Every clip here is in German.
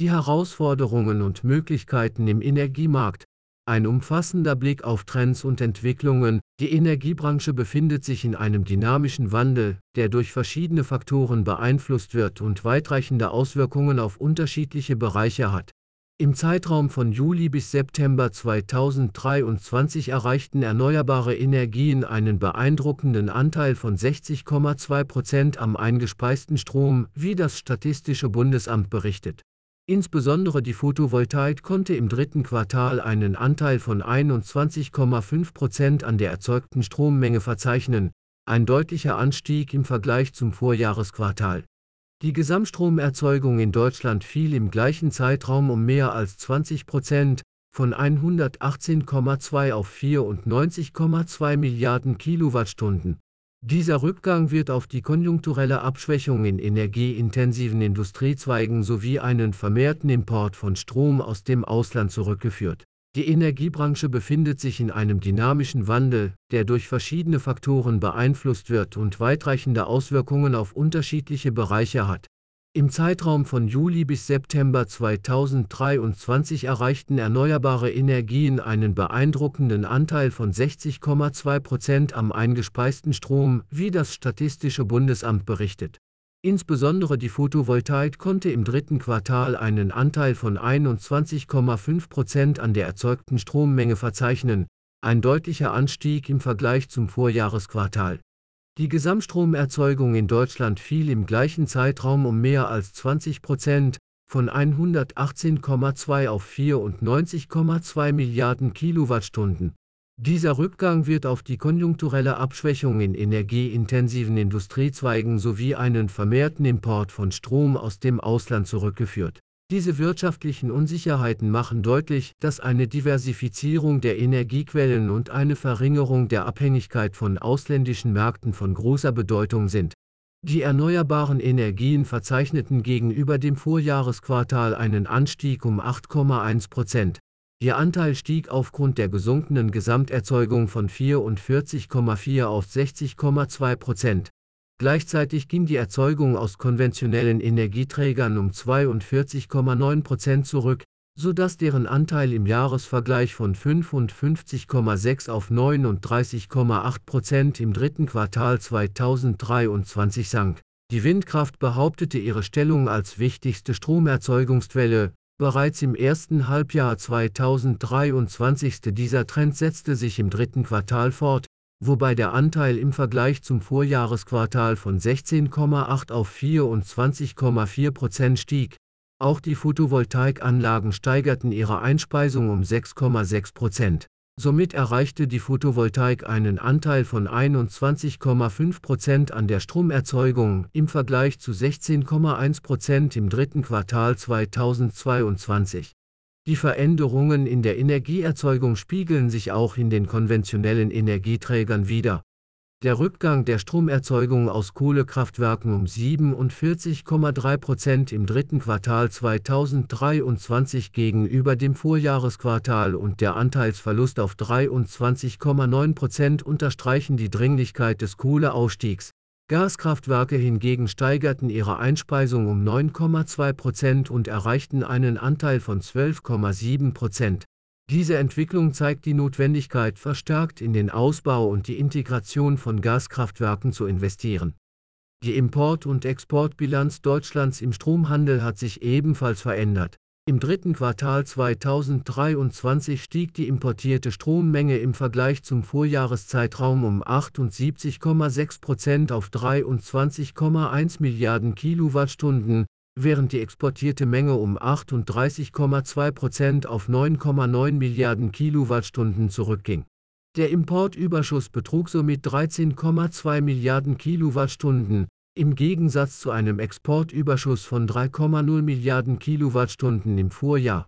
Die Herausforderungen und Möglichkeiten im Energiemarkt. Ein umfassender Blick auf Trends und Entwicklungen. Die Energiebranche befindet sich in einem dynamischen Wandel, der durch verschiedene Faktoren beeinflusst wird und weitreichende Auswirkungen auf unterschiedliche Bereiche hat. Im Zeitraum von Juli bis September 2023 erreichten erneuerbare Energien einen beeindruckenden Anteil von 60,2 Prozent am eingespeisten Strom, wie das Statistische Bundesamt berichtet. Insbesondere die Photovoltaik konnte im dritten Quartal einen Anteil von 21,5 Prozent an der erzeugten Strommenge verzeichnen, ein deutlicher Anstieg im Vergleich zum Vorjahresquartal. Die Gesamtstromerzeugung in Deutschland fiel im gleichen Zeitraum um mehr als 20 Prozent, von 118,2 auf 94,2 Milliarden Kilowattstunden. Dieser Rückgang wird auf die konjunkturelle Abschwächung in energieintensiven Industriezweigen sowie einen vermehrten Import von Strom aus dem Ausland zurückgeführt. Die Energiebranche befindet sich in einem dynamischen Wandel, der durch verschiedene Faktoren beeinflusst wird und weitreichende Auswirkungen auf unterschiedliche Bereiche hat. Im Zeitraum von Juli bis September 2023 erreichten erneuerbare Energien einen beeindruckenden Anteil von 60,2 Prozent am eingespeisten Strom, wie das Statistische Bundesamt berichtet. Insbesondere die Photovoltaik konnte im dritten Quartal einen Anteil von 21,5 Prozent an der erzeugten Strommenge verzeichnen, ein deutlicher Anstieg im Vergleich zum Vorjahresquartal. Die Gesamtstromerzeugung in Deutschland fiel im gleichen Zeitraum um mehr als 20 Prozent, von 118,2 auf 94,2 Milliarden Kilowattstunden. Dieser Rückgang wird auf die konjunkturelle Abschwächung in energieintensiven Industriezweigen sowie einen vermehrten Import von Strom aus dem Ausland zurückgeführt diese wirtschaftlichen Unsicherheiten machen deutlich, dass eine Diversifizierung der Energiequellen und eine Verringerung der Abhängigkeit von ausländischen Märkten von großer Bedeutung sind. Die erneuerbaren Energien verzeichneten gegenüber dem Vorjahresquartal einen Anstieg um 8,1 Prozent. Ihr Anteil stieg aufgrund der gesunkenen Gesamterzeugung von 44,4 auf 60,2 Prozent. Gleichzeitig ging die Erzeugung aus konventionellen Energieträgern um 42,9 Prozent zurück, sodass deren Anteil im Jahresvergleich von 55,6 auf 39,8 Prozent im dritten Quartal 2023 sank. Die Windkraft behauptete ihre Stellung als wichtigste Stromerzeugungsquelle. Bereits im ersten Halbjahr 2023 dieser Trend setzte sich im dritten Quartal fort, wobei der Anteil im Vergleich zum Vorjahresquartal von 16,8 auf 24,4 Prozent stieg. Auch die Photovoltaikanlagen steigerten ihre Einspeisung um 6,6 Prozent. Somit erreichte die Photovoltaik einen Anteil von 21,5 Prozent an der Stromerzeugung im Vergleich zu 16,1 Prozent im dritten Quartal 2022. Die Veränderungen in der Energieerzeugung spiegeln sich auch in den konventionellen Energieträgern wider. Der Rückgang der Stromerzeugung aus Kohlekraftwerken um 47,3 Prozent im dritten Quartal 2023 gegenüber dem Vorjahresquartal und der Anteilsverlust auf 23,9 Prozent unterstreichen die Dringlichkeit des Kohleausstiegs. Gaskraftwerke hingegen steigerten ihre Einspeisung um 9,2 Prozent und erreichten einen Anteil von 12,7 Prozent. Diese Entwicklung zeigt die Notwendigkeit, verstärkt in den Ausbau und die Integration von Gaskraftwerken zu investieren. Die Import- und Exportbilanz Deutschlands im Stromhandel hat sich ebenfalls verändert. Im dritten Quartal 2023 stieg die importierte Strommenge im Vergleich zum Vorjahreszeitraum um 78,6 Prozent auf 23,1 Milliarden Kilowattstunden, während die exportierte Menge um 38,2 Prozent auf 9,9 Milliarden Kilowattstunden zurückging. Der Importüberschuss betrug somit 13,2 Milliarden Kilowattstunden, im Gegensatz zu einem Exportüberschuss von 3,0 Milliarden Kilowattstunden im Vorjahr.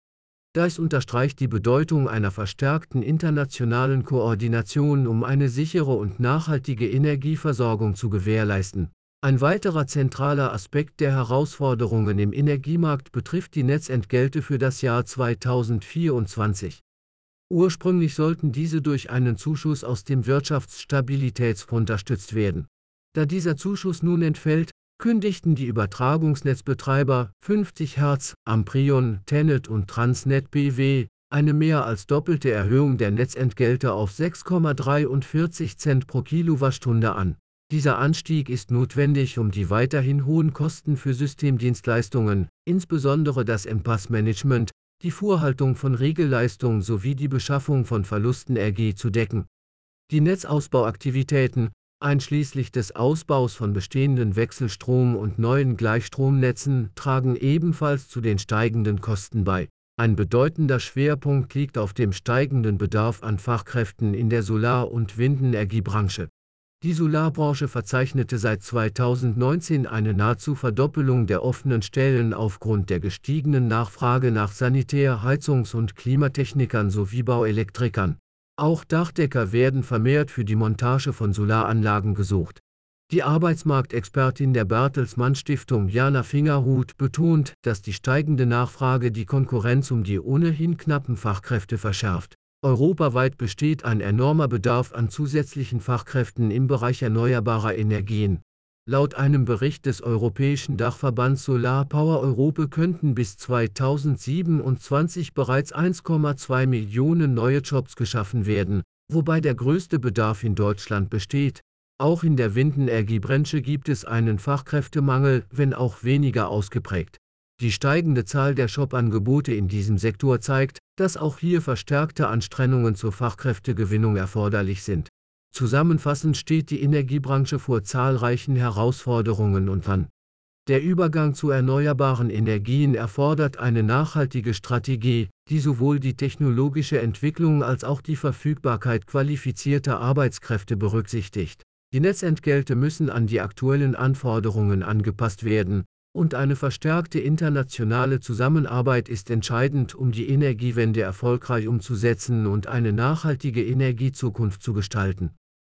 Das unterstreicht die Bedeutung einer verstärkten internationalen Koordination, um eine sichere und nachhaltige Energieversorgung zu gewährleisten. Ein weiterer zentraler Aspekt der Herausforderungen im Energiemarkt betrifft die Netzentgelte für das Jahr 2024. Ursprünglich sollten diese durch einen Zuschuss aus dem Wirtschaftsstabilitätsfonds unterstützt werden. Da dieser Zuschuss nun entfällt, kündigten die Übertragungsnetzbetreiber 50 Hertz, Amprion, Tenet und Transnet BW eine mehr als doppelte Erhöhung der Netzentgelte auf 6,43 Cent pro Kilowattstunde an. Dieser Anstieg ist notwendig, um die weiterhin hohen Kosten für Systemdienstleistungen, insbesondere das Empass-Management, die Vorhaltung von Regelleistung sowie die Beschaffung von Verlusten RG zu decken. Die Netzausbauaktivitäten, einschließlich des Ausbaus von bestehenden Wechselstrom- und neuen Gleichstromnetzen, tragen ebenfalls zu den steigenden Kosten bei. Ein bedeutender Schwerpunkt liegt auf dem steigenden Bedarf an Fachkräften in der Solar- und Windenergiebranche. Die Solarbranche verzeichnete seit 2019 eine nahezu Verdoppelung der offenen Stellen aufgrund der gestiegenen Nachfrage nach Sanitär-, Heizungs- und Klimatechnikern sowie Bauelektrikern. Auch Dachdecker werden vermehrt für die Montage von Solaranlagen gesucht. Die Arbeitsmarktexpertin der Bertelsmann Stiftung Jana Fingerhut betont, dass die steigende Nachfrage die Konkurrenz um die ohnehin knappen Fachkräfte verschärft. Europaweit besteht ein enormer Bedarf an zusätzlichen Fachkräften im Bereich erneuerbarer Energien. Laut einem Bericht des Europäischen Dachverbands Solar Power Europe könnten bis 2027 bereits 1,2 Millionen neue Jobs geschaffen werden, wobei der größte Bedarf in Deutschland besteht, auch in der Windenergiebranche gibt es einen Fachkräftemangel, wenn auch weniger ausgeprägt. Die steigende Zahl der Shop-Angebote in diesem Sektor zeigt, dass auch hier verstärkte Anstrengungen zur Fachkräftegewinnung erforderlich sind. Zusammenfassend steht die Energiebranche vor zahlreichen Herausforderungen und an. Der Übergang zu erneuerbaren Energien erfordert eine nachhaltige Strategie, die sowohl die technologische Entwicklung als auch die Verfügbarkeit qualifizierter Arbeitskräfte berücksichtigt. Die Netzentgelte müssen an die aktuellen Anforderungen angepasst werden, und eine verstärkte internationale Zusammenarbeit ist entscheidend, um die Energiewende erfolgreich umzusetzen und eine nachhaltige Energiezukunft zu gestalten